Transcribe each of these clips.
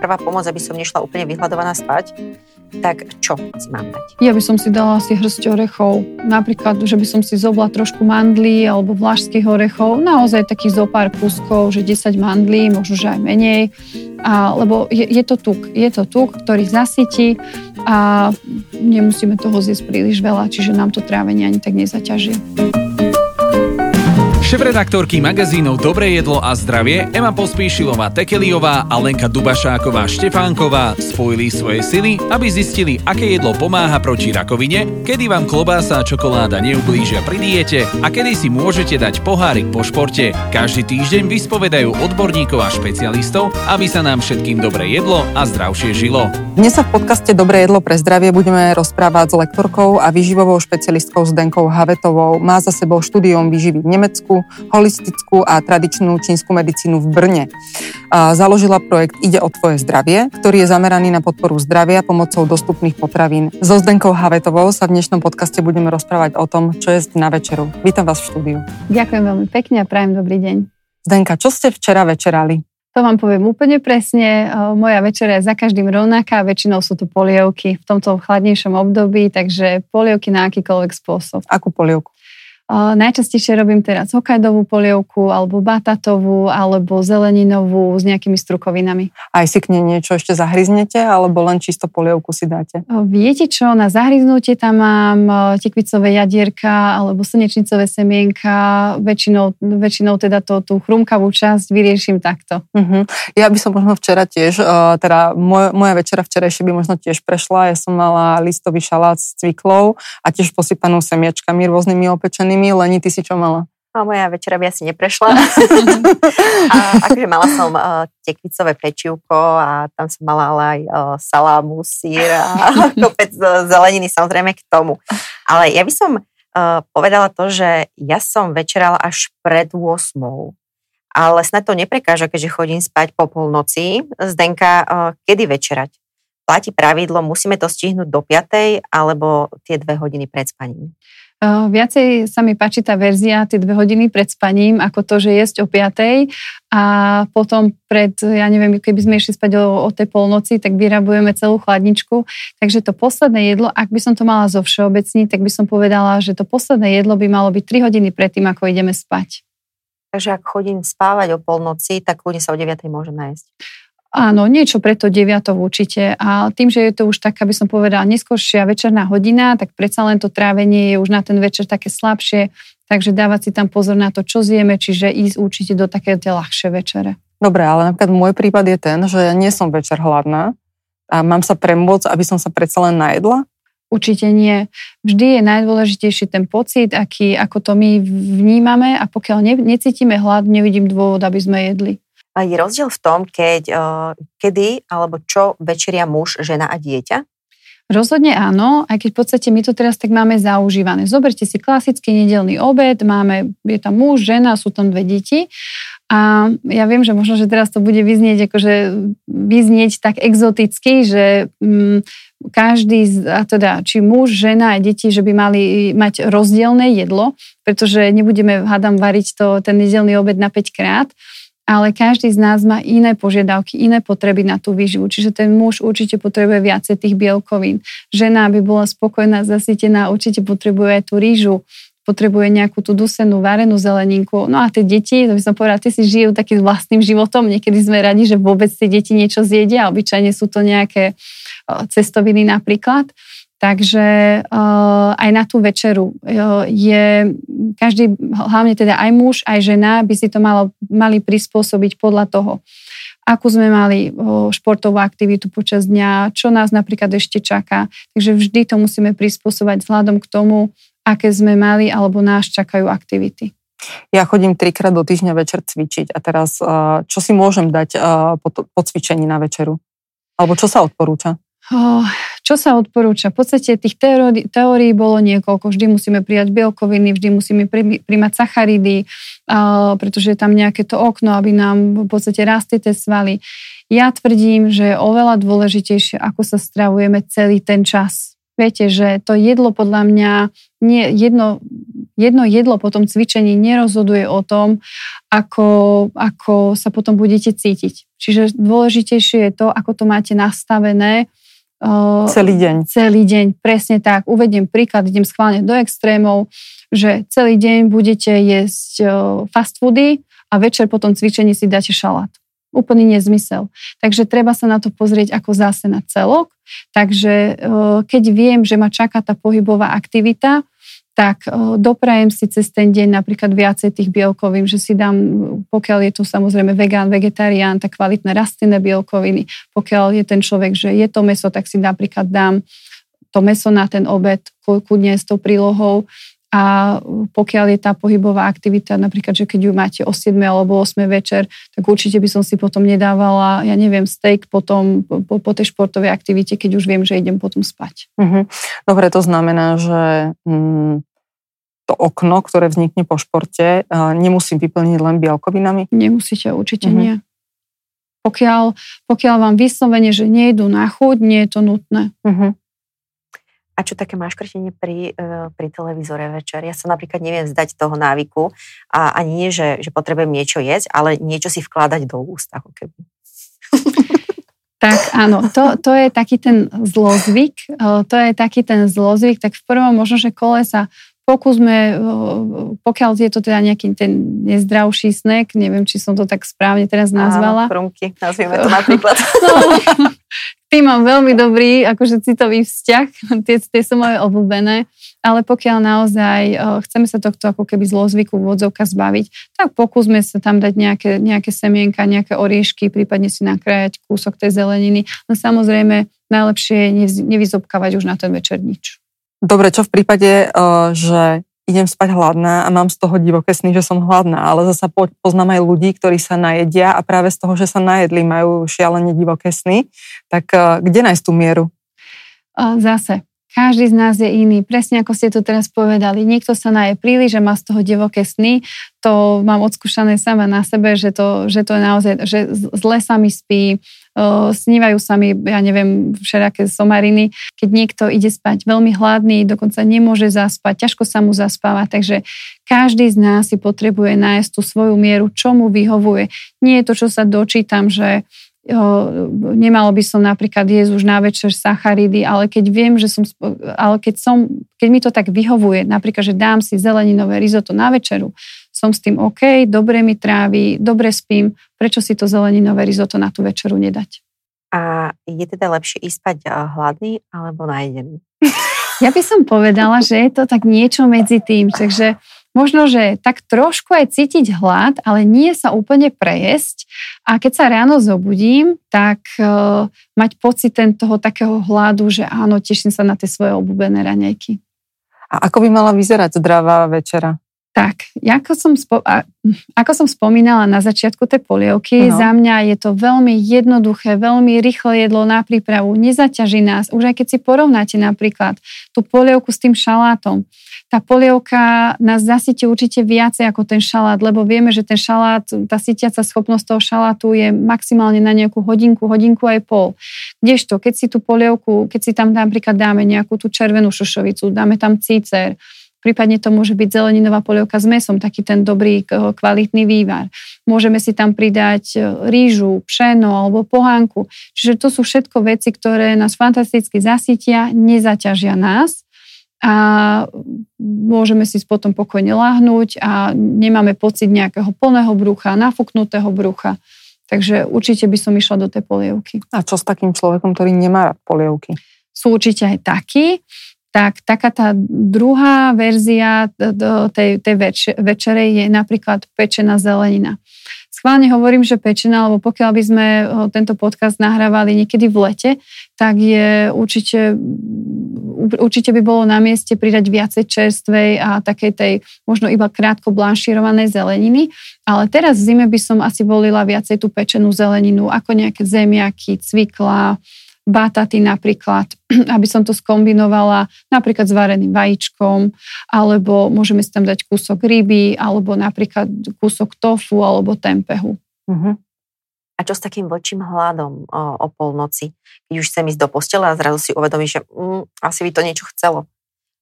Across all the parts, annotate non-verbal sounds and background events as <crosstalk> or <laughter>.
prvá pomoc, aby som nešla úplne vyhľadovaná spať, tak čo si mám dať? Ja by som si dala asi hrsť orechov. Napríklad, že by som si zobla trošku mandlí alebo vlašských orechov. Naozaj takých zo pár kuskov, že 10 mandlí, možno že aj menej. A, lebo je, je to tuk. Je to tuk, ktorý zasytí a nemusíme toho zjesť príliš veľa, čiže nám to trávenie ani tak nezaťaží. Šefredaktorky magazínov Dobré jedlo a zdravie Ema Pospíšilová Tekeliová a Lenka Dubašáková Štefánková spojili svoje sily, aby zistili, aké jedlo pomáha proti rakovine, kedy vám klobása a čokoláda neublížia pri diete a kedy si môžete dať pohárik po športe. Každý týždeň vyspovedajú odborníkov a špecialistov, aby sa nám všetkým dobre jedlo a zdravšie žilo. Dnes sa v podcaste Dobré jedlo pre zdravie budeme rozprávať s lektorkou a výživovou špecialistkou Zdenkou Havetovou. Má za sebou štúdium výživy v Nemecku, holistickú a tradičnú čínsku medicínu v Brne. Založila projekt Ide o tvoje zdravie, ktorý je zameraný na podporu zdravia pomocou dostupných potravín. So Zdenkou Havetovou sa v dnešnom podcaste budeme rozprávať o tom, čo je na večeru. Vítam vás v štúdiu. Ďakujem veľmi pekne a prajem dobrý deň. Zdenka, čo ste včera večerali? To vám poviem úplne presne. Moja večera je za každým rovnaká, väčšinou sú to polievky v tomto chladnejšom období, takže polievky na akýkoľvek spôsob. Akú polievku? Najčastejšie robím teraz hokajdovú polievku, alebo batatovú, alebo zeleninovú s nejakými strukovinami. Aj si k nej niečo ešte zahryznete, alebo len čisto polievku si dáte? Viete čo, na zahryznutie tam mám tekvicové jadierka alebo slnečnicové semienka. Väčšinou, väčšinou teda to, tú chrumkavú časť vyrieším takto. Uh-huh. Ja by som možno včera tiež, teda moja, moja večera včerajšia by možno tiež prešla. Ja som mala listový šalát s cviklou a tiež posypanú semiačkami rôznymi opečenými nimi. Leni, ty si čo mala? A moja večera by asi neprešla. <laughs> a akože mala som uh, tekvicové pečivko a tam som mala ale aj uh, salámu, sír a <laughs> kopec uh, zeleniny samozrejme k tomu. Ale ja by som uh, povedala to, že ja som večerala až pred 8. Ale snad to neprekáža, keďže chodím spať po polnoci. Zdenka, uh, kedy večerať? Platí pravidlo, musíme to stihnúť do 5. alebo tie dve hodiny pred spaním? Viacej sa mi páči tá verzia, tie dve hodiny pred spaním, ako to, že jesť o 5 a potom pred, ja neviem, keby sme išli spať o, o tej polnoci, tak vyrabujeme celú chladničku. Takže to posledné jedlo, ak by som to mala zo všeobecní, tak by som povedala, že to posledné jedlo by malo byť 3 hodiny predtým, ako ideme spať. Takže ak chodím spávať o polnoci, tak kľudne sa o 9 môžem nájsť. Áno, niečo preto 9 určite. A tým, že je to už tak, aby som povedala, neskôršia večerná hodina, tak predsa len to trávenie je už na ten večer také slabšie, takže dávať si tam pozor na to, čo zjeme, čiže ísť určite do také tie ľahšie večere. Dobre, ale napríklad môj prípad je ten, že ja nie som večer hladná a mám sa premôcť, aby som sa predsa len najedla. Určite nie. Vždy je najdôležitejší ten pocit, aký, ako to my vnímame a pokiaľ ne, necítime hlad, nevidím dôvod, aby sme jedli. Je rozdiel v tom, keď, kedy alebo čo večeria muž, žena a dieťa? Rozhodne áno, aj keď v podstate my to teraz tak máme zaužívané. Zoberte si klasický nedelný obed, máme, je tam muž, žena, sú tam dve deti a ja viem, že možno, že teraz to bude vyznieť, akože vyznieť tak exoticky, že mm, každý, a teda či muž, žena a deti, že by mali mať rozdielne jedlo, pretože nebudeme, hádam, variť to, ten nedelný obed na 5 krát, ale každý z nás má iné požiadavky, iné potreby na tú výživu. Čiže ten muž určite potrebuje viacej tých bielkovín. Žena, aby bola spokojná, zasytená, určite potrebuje aj tú rýžu, potrebuje nejakú tú dusenú, varenú zeleninku. No a tie deti, to by som povedala, tie si žijú takým vlastným životom. Niekedy sme radi, že vôbec tie deti niečo zjedia. Obyčajne sú to nejaké cestoviny napríklad. Takže uh, aj na tú večeru uh, je každý, hlavne teda aj muž, aj žena, by si to malo, mali prispôsobiť podľa toho, akú sme mali uh, športovú aktivitu počas dňa, čo nás napríklad ešte čaká. Takže vždy to musíme prispôsobať vzhľadom k tomu, aké sme mali alebo nás čakajú aktivity. Ja chodím trikrát do týždňa večer cvičiť a teraz čo si môžem dať po, po cvičení na večeru? Alebo čo sa odporúča? Čo sa odporúča? V podstate tých teórií, teórií bolo niekoľko. Vždy musíme prijať bielkoviny, vždy musíme príjmať sacharidy, pretože je tam nejaké to okno, aby nám v podstate rastli tie svaly. Ja tvrdím, že je oveľa dôležitejšie, ako sa stravujeme celý ten čas. Viete, že to jedlo podľa mňa nie jedno jedno jedlo po tom cvičení nerozhoduje o tom, ako, ako sa potom budete cítiť. Čiže dôležitejšie je to, ako to máte nastavené, celý deň. Celý deň, presne tak. Uvediem príklad, idem schválne do extrémov, že celý deň budete jesť fast foody a večer po tom cvičení si dáte šalát úplný nezmysel. Takže treba sa na to pozrieť ako zase na celok. Takže keď viem, že ma čaká tá pohybová aktivita, tak doprajem si cez ten deň napríklad viacej tých bielkovín, že si dám, pokiaľ je to samozrejme vegán, vegetarián, tak kvalitné rastlinné bielkoviny. Pokiaľ je ten človek, že je to meso, tak si napríklad dám to meso na ten obed, kľudne s tou prílohou a pokiaľ je tá pohybová aktivita, napríklad, že keď ju máte o 7 alebo 8 večer, tak určite by som si potom nedávala, ja neviem, steak potom po, po tej športovej aktivite, keď už viem, že idem potom spať. Uh-huh. Dobre, to znamená, že mm, to okno, ktoré vznikne po športe, uh, nemusím vyplniť len bielkovinami? Nemusíte, určite uh-huh. nie. Pokiaľ, pokiaľ vám vyslovene, že nejdu na chuť, nie je to nutné. Uh-huh. A čo také maškrtenie pri, e, pri televízore večer? Ja sa napríklad neviem zdať toho návyku a ani nie, že, že potrebujem niečo jesť, ale niečo si vkladať do úst, ako keby. <laughs> Tak áno, to, to je taký ten zlozvyk, e, to je taký ten zlozvyk, tak v prvom možno, že kole sa pokúsme, pokiaľ je to teda nejaký ten nezdravší snack, neviem, či som to tak správne teraz nazvala. Áno, prumky, nazvieme to napríklad. <laughs> No, tým mám veľmi dobrý, akože citový vzťah, tie, tie sú moje obľúbené, ale pokiaľ naozaj chceme sa tohto ako keby zlozvyku vodzovka zbaviť, tak pokúsme sa tam dať nejaké, nejaké semienka, nejaké oriešky, prípadne si nakrájať kúsok tej zeleniny. No samozrejme, najlepšie je nevyzobkávať už na ten večer nič. Dobre, čo v prípade, že idem spať hladná a mám z toho divoké sny, že som hladná, ale zasa poznám aj ľudí, ktorí sa najedia a práve z toho, že sa najedli, majú šialene divoké sny. Tak kde nájsť tú mieru? Zase, každý z nás je iný. Presne ako ste to teraz povedali. Niekto sa naje príliš, že má z toho divoké sny. To mám odskúšané sama na sebe, že to, že to je naozaj, že zle sa mi spí, snívajú sa mi, ja neviem, všelijaké somariny. Keď niekto ide spať veľmi hladný, dokonca nemôže zaspať, ťažko sa mu zaspáva, takže každý z nás si potrebuje nájsť tú svoju mieru, čo mu vyhovuje. Nie je to, čo sa dočítam, že nemalo by som napríklad jesť už na večer sacharidy, ale keď viem, že som, ale keď som, keď mi to tak vyhovuje, napríklad, že dám si zeleninové risotto na večeru, som s tým OK, dobre mi trávi, dobre spím, prečo si to zeleninové risotto na tú večeru nedať? A je teda lepšie ísť spať hladný alebo najedený? <laughs> Ja by som povedala, že je to tak niečo medzi tým, takže možno, že tak trošku aj cítiť hlad, ale nie sa úplne prejesť. A keď sa ráno zobudím, tak uh, mať pocit ten toho takého hladu, že áno, teším sa na tie svoje obľúbené raňajky. A ako by mala vyzerať zdravá večera? Tak, ako som, spo- ako som spomínala na začiatku tej polievky, no. za mňa je to veľmi jednoduché, veľmi rýchle jedlo na prípravu, nezaťaží nás. Už aj keď si porovnáte napríklad tú polievku s tým šalátom, tá polievka nás zasytí určite viacej ako ten šalát, lebo vieme, že ten šalát, tá sytiaca schopnosť toho šalátu je maximálne na nejakú hodinku, hodinku aj pol. Kdežto, keď si tú polievku, keď si tam napríklad dáme nejakú tú červenú šošovicu, dáme tam cícer, Prípadne to môže byť zeleninová polievka s mesom, taký ten dobrý kvalitný vývar. Môžeme si tam pridať e, rýžu, pšeno alebo pohánku. Čiže to sú všetko veci, ktoré nás fantasticky zasytia, nezaťažia nás a môžeme si potom pokojne lahnúť a nemáme pocit nejakého plného brucha, nafúknutého brucha. Takže určite by som išla do tej polievky. A čo s takým človekom, ktorý nemá rád polievky? Sú určite aj takí. Tak taká tá druhá verzia tej, tej več- večere je napríklad pečená zelenina. Schválne hovorím, že pečená, lebo pokiaľ by sme tento podcast nahrávali niekedy v lete, tak je určite, určite by bolo na mieste pridať viacej čerstvej a takej tej možno iba krátko blanšírovanej zeleniny. Ale teraz v zime by som asi volila viacej tú pečenú zeleninu, ako nejaké zemiaky, cvikla, bataty napríklad, <clears throat> aby som to skombinovala napríklad s vareným vajíčkom, alebo môžeme si tam dať kúsok ryby, alebo napríklad kúsok tofu alebo tempehu. Uh-huh. A čo s takým vlčím hladom o, o polnoci, keď už chcem ísť do postela a zrazu si uvedomíš, že mm, asi by to niečo chcelo.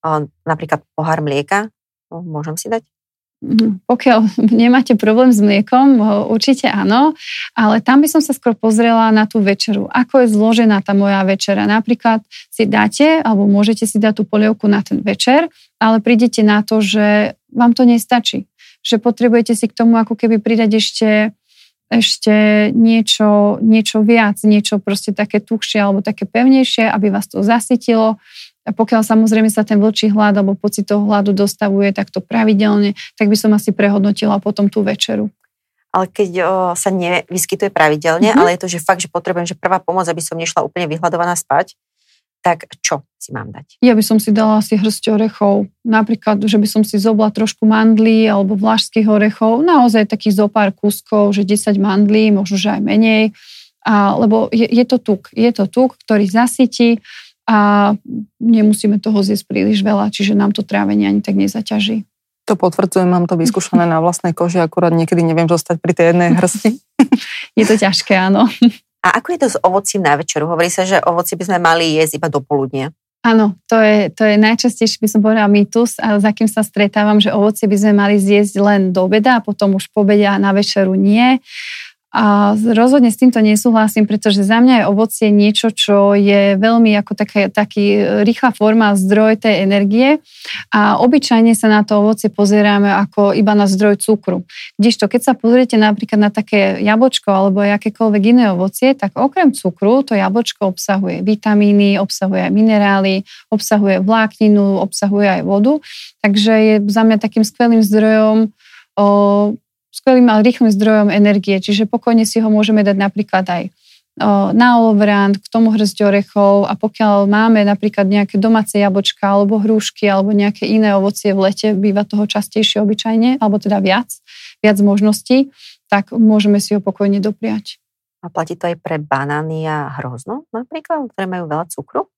O, napríklad pohár mlieka, No, môžem si dať? Mhm. Pokiaľ <laughs> nemáte problém s mliekom, určite áno, ale tam by som sa skôr pozrela na tú večeru. Ako je zložená tá moja večera. Napríklad si dáte, alebo môžete si dať tú polievku na ten večer, ale prídete na to, že vám to nestačí. Že potrebujete si k tomu ako keby pridať ešte ešte niečo, niečo viac, niečo proste také tuhšie alebo také pevnejšie, aby vás to zasytilo a pokiaľ samozrejme sa ten vlčí hlad alebo pocit toho hladu dostavuje takto pravidelne, tak by som asi prehodnotila potom tú večeru. Ale keď o, sa nevyskytuje pravidelne, mm-hmm. ale je to, že fakt, že potrebujem, že prvá pomoc, aby som nešla úplne vyhľadovaná spať, tak čo si mám dať? Ja by som si dala asi hrst orechov. Napríklad, že by som si zobla trošku mandlí alebo vlašských orechov. Naozaj takých zo pár kúskov, že 10 mandlí, možno, že aj menej. A, lebo je, je to tuk. Je to tuk, ktorý zasytí a nemusíme toho zjesť príliš veľa, čiže nám to trávenie ani tak nezaťaží. To potvrdzujem, mám to vyskúšané na vlastnej koži, akurát niekedy neviem zostať pri tej jednej hrsti. <laughs> je to ťažké, áno. A ako je to s ovocím na večeru? Hovorí sa, že ovoci by sme mali jesť iba do poludnia. Áno, to je, to je najčastejšie, by som povedala, mýtus, a za kým sa stretávam, že ovocie by sme mali zjesť len do obeda a potom už po obede a na večeru nie. A rozhodne s týmto nesúhlasím, pretože za mňa je ovocie niečo, čo je veľmi ako také, taký rýchla forma zdroj tej energie a obyčajne sa na to ovocie pozeráme ako iba na zdroj cukru. Kdežto keď sa pozriete napríklad na také jablčko alebo akékoľvek iné ovocie, tak okrem cukru to jablčko obsahuje vitamíny, obsahuje aj minerály, obsahuje vlákninu, obsahuje aj vodu. Takže je za mňa takým skvelým zdrojom skvelým a rýchlym zdrojom energie, čiže pokojne si ho môžeme dať napríklad aj na olovrant, k tomu hrzť orechov a pokiaľ máme napríklad nejaké domáce jabočka alebo hrušky alebo nejaké iné ovocie v lete, býva toho častejšie obyčajne, alebo teda viac, viac možností, tak môžeme si ho pokojne dopriať. A platí to aj pre banány a hrozno napríklad, ktoré majú veľa cukru?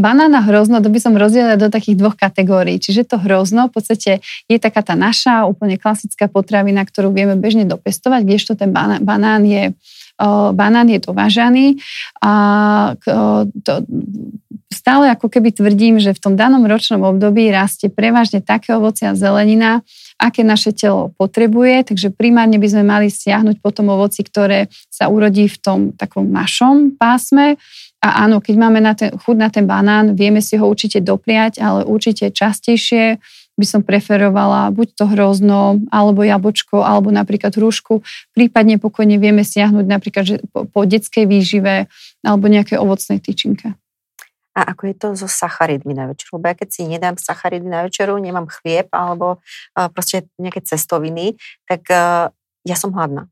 Banána hrozno, to by som rozdielila do takých dvoch kategórií. Čiže to hrozno v podstate je taká tá naša úplne klasická potravina, ktorú vieme bežne dopestovať, kdežto ten banán, banán je banán je dovážaný. A to, stále ako keby tvrdím, že v tom danom ročnom období rastie prevažne také ovoce a zelenina, aké naše telo potrebuje, takže primárne by sme mali stiahnuť potom ovoci, ktoré sa urodí v tom takom našom pásme a áno, keď máme na ten, chud na ten banán, vieme si ho určite dopriať, ale určite častejšie by som preferovala buď to hrozno, alebo jabočko, alebo napríklad hrušku. Prípadne pokojne vieme siahnuť napríklad že po, po detskej výžive alebo nejaké ovocnej tyčinke. A ako je to so sacharidmi na večeru? Lebo ja keď si nedám sacharidy na večeru, nemám chlieb alebo uh, proste nejaké cestoviny, tak uh, ja som hladná.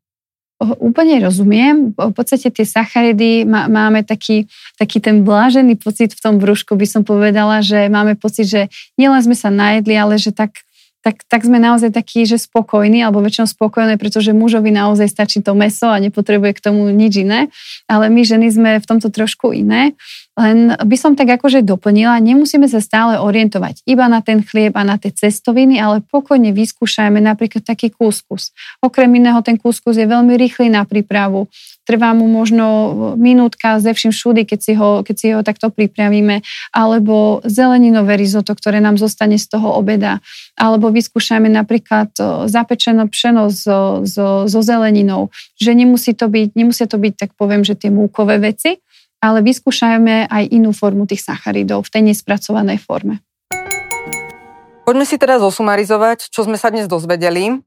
Úplne rozumiem. V podstate tie sacharidy má, máme taký, taký ten blážený pocit v tom brúšku, by som povedala, že máme pocit, že nielen sme sa najedli, ale že tak, tak, tak sme naozaj takí, že spokojní, alebo väčšinou spokojné, pretože mužovi naozaj stačí to meso a nepotrebuje k tomu nič iné. Ale my ženy sme v tomto trošku iné. Len by som tak akože doplnila, nemusíme sa stále orientovať iba na ten chlieb a na tie cestoviny, ale pokojne vyskúšajme napríklad taký kúskus. Okrem iného ten kúskus je veľmi rýchly na prípravu. Trvá mu možno minútka ze všim všudy, keď si, ho, keď si ho takto pripravíme. Alebo zeleninové risotto, ktoré nám zostane z toho obeda. Alebo vyskúšajme napríklad zapečené pšeno so, so, so zeleninou. Že nemusí to byť, nemusia to byť, tak poviem, že tie múkové veci, ale vyskúšajme aj inú formu tých sacharidov v tej nespracovanej forme. Poďme si teraz osumarizovať, čo sme sa dnes dozvedeli.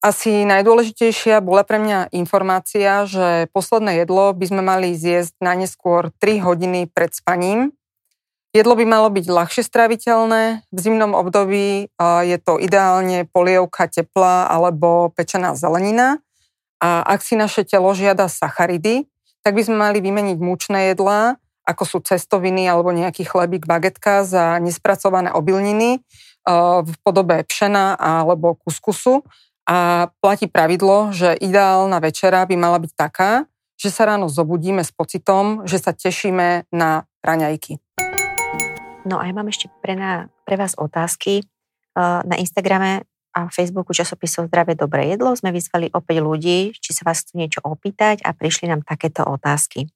Asi najdôležitejšia bola pre mňa informácia, že posledné jedlo by sme mali zjesť najneskôr 3 hodiny pred spaním. Jedlo by malo byť ľahšie straviteľné. V zimnom období je to ideálne polievka teplá alebo pečená zelenina. A ak si naše telo žiada sacharidy, tak by sme mali vymeniť mučné jedlá, ako sú cestoviny alebo nejaký chlebík, bagetka za nespracované obilniny eh, v podobe pšena alebo kuskusu. A platí pravidlo, že ideálna večera by mala byť taká, že sa ráno zobudíme s pocitom, že sa tešíme na raňajky. No a ja mám ešte pre, na, pre vás otázky. Eh, na Instagrame a Facebooku časopisov Zdravie dobré jedlo sme vyzvali opäť ľudí, či sa vás chcú niečo opýtať a prišli nám takéto otázky.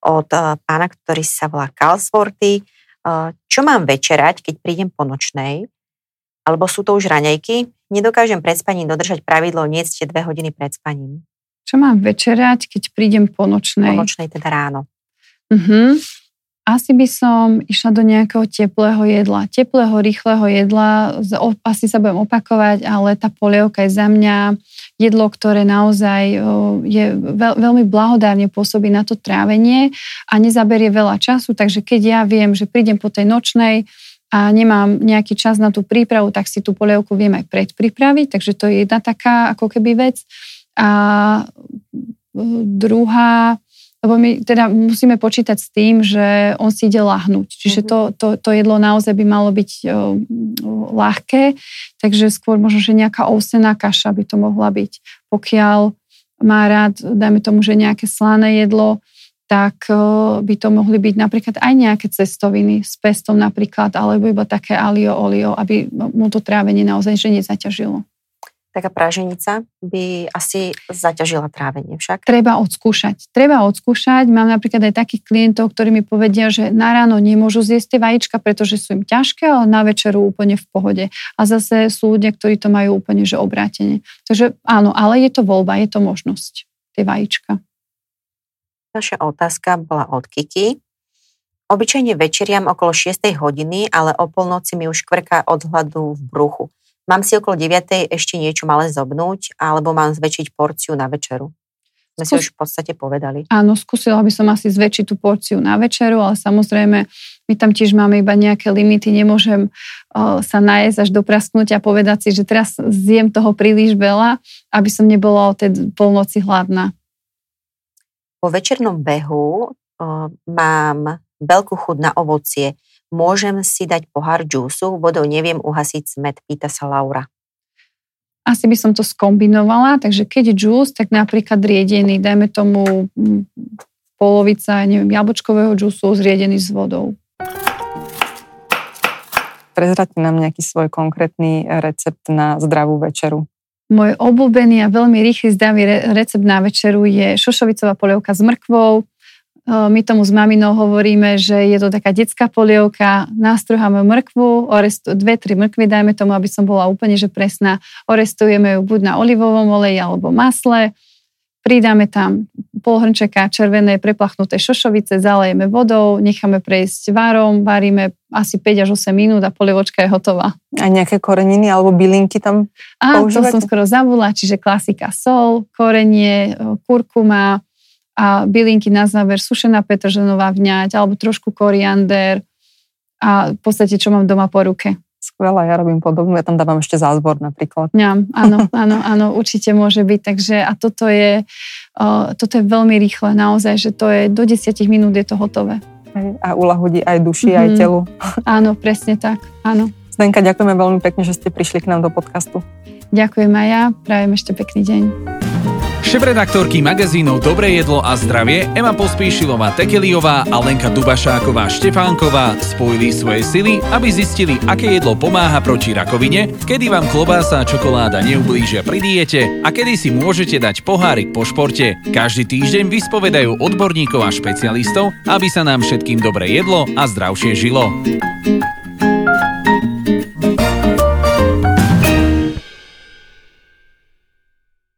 Od uh, pána, ktorý sa volá Carlsworthy, uh, čo mám večerať, keď prídem po nočnej? Alebo sú to už raňajky? Nedokážem pred spaním dodržať pravidlo niecť dve hodiny pred spaním. Čo mám večerať, keď prídem po nočnej? Po nočnej teda ráno. Uh-huh. Asi by som išla do nejakého teplého jedla. Teplého, rýchleho jedla. Asi sa budem opakovať, ale tá polievka je za mňa jedlo, ktoré naozaj je veľ, veľmi blahodárne pôsobí na to trávenie a nezaberie veľa času. Takže keď ja viem, že prídem po tej nočnej, a nemám nejaký čas na tú prípravu, tak si tú polievku viem aj predpripraviť, takže to je jedna taká ako keby vec. A druhá, lebo my teda musíme počítať s tým, že on si ide lahnúť. Čiže to, to, to jedlo naozaj by malo byť o, o, ľahké, takže skôr možno, že nejaká ovsená kaša by to mohla byť. Pokiaľ má rád, dajme tomu, že nejaké slané jedlo, tak o, by to mohli byť napríklad aj nejaké cestoviny s pestom napríklad, alebo iba také alio olio, aby mu to trávenie naozaj že nezaťažilo taká praženica by asi zaťažila trávenie však. Treba odskúšať. Treba odskúšať. Mám napríklad aj takých klientov, ktorí mi povedia, že na ráno nemôžu zjesť tie vajíčka, pretože sú im ťažké, ale na večeru úplne v pohode. A zase sú ľudia, ktorí to majú úplne že obrátenie. Takže áno, ale je to voľba, je to možnosť, tie vajíčka. Naša otázka bola od Kiki. Obyčajne večeriam okolo 6 hodiny, ale o polnoci mi už kvrká od hladu v bruchu. Mám si okolo 9. ešte niečo malé zobnúť, alebo mám zväčšiť porciu na večeru? Sme Skús... si už v podstate povedali. Áno, skúsila by som asi zväčšiť tú porciu na večeru, ale samozrejme my tam tiež máme iba nejaké limity, nemôžem uh, sa najesť až do prasknutia a povedať si, že teraz zjem toho príliš veľa, aby som nebola o tej polnoci hladná. Po večernom behu uh, mám veľkú chud na ovocie. Môžem si dať pohár džúsu, vodou neviem uhasiť smet, pýta sa Laura. Asi by som to skombinovala, takže keď džús, tak napríklad riedený, dajme tomu polovica, neviem, jablčkového džúsu zriedený s vodou. Prezrate nám nejaký svoj konkrétny recept na zdravú večeru. Môj obľúbený a veľmi rýchly zdravý recept na večeru je šošovicová polievka s mrkvou, my tomu s maminou hovoríme, že je to taká detská polievka, nástruháme mrkvu, orestu, dve, tri mrkvy, dajme tomu, aby som bola úplne že presná, orestujeme ju buď na olivovom oleji alebo masle, pridáme tam pol hrnčeka červené preplachnuté šošovice, zalejeme vodou, necháme prejsť varom, varíme asi 5 až 8 minút a polievočka je hotová. A nejaké koreniny alebo bylinky tam Á, to som skoro zabudla, čiže klasika sol, korenie, kurkuma, a bylinky na záver, sušená petržlenová vňať alebo trošku koriander a v podstate, čo mám doma po ruke. Skvelé, ja robím podobnú, ja tam dávam ešte zázbor napríklad. Ja, áno, <laughs> áno, áno, určite môže byť, takže a toto je, uh, toto je veľmi rýchle, naozaj, že to je do 10 minút je to hotové. A uľahodí aj duši, mm-hmm. aj mhm. telu. <laughs> Áno, presne tak, áno. Zdenka, ďakujeme veľmi pekne, že ste prišli k nám do podcastu. Ďakujem aj ja, prajem ešte pekný deň. Šéf-redaktorky magazínov Dobré jedlo a zdravie Ema Pospíšilová Tekeliová a Lenka Dubašáková Štefánková spojili svoje sily, aby zistili, aké jedlo pomáha proti rakovine, kedy vám klobása a čokoláda neublížia pri diete a kedy si môžete dať pohárik po športe. Každý týždeň vyspovedajú odborníkov a špecialistov, aby sa nám všetkým dobre jedlo a zdravšie žilo.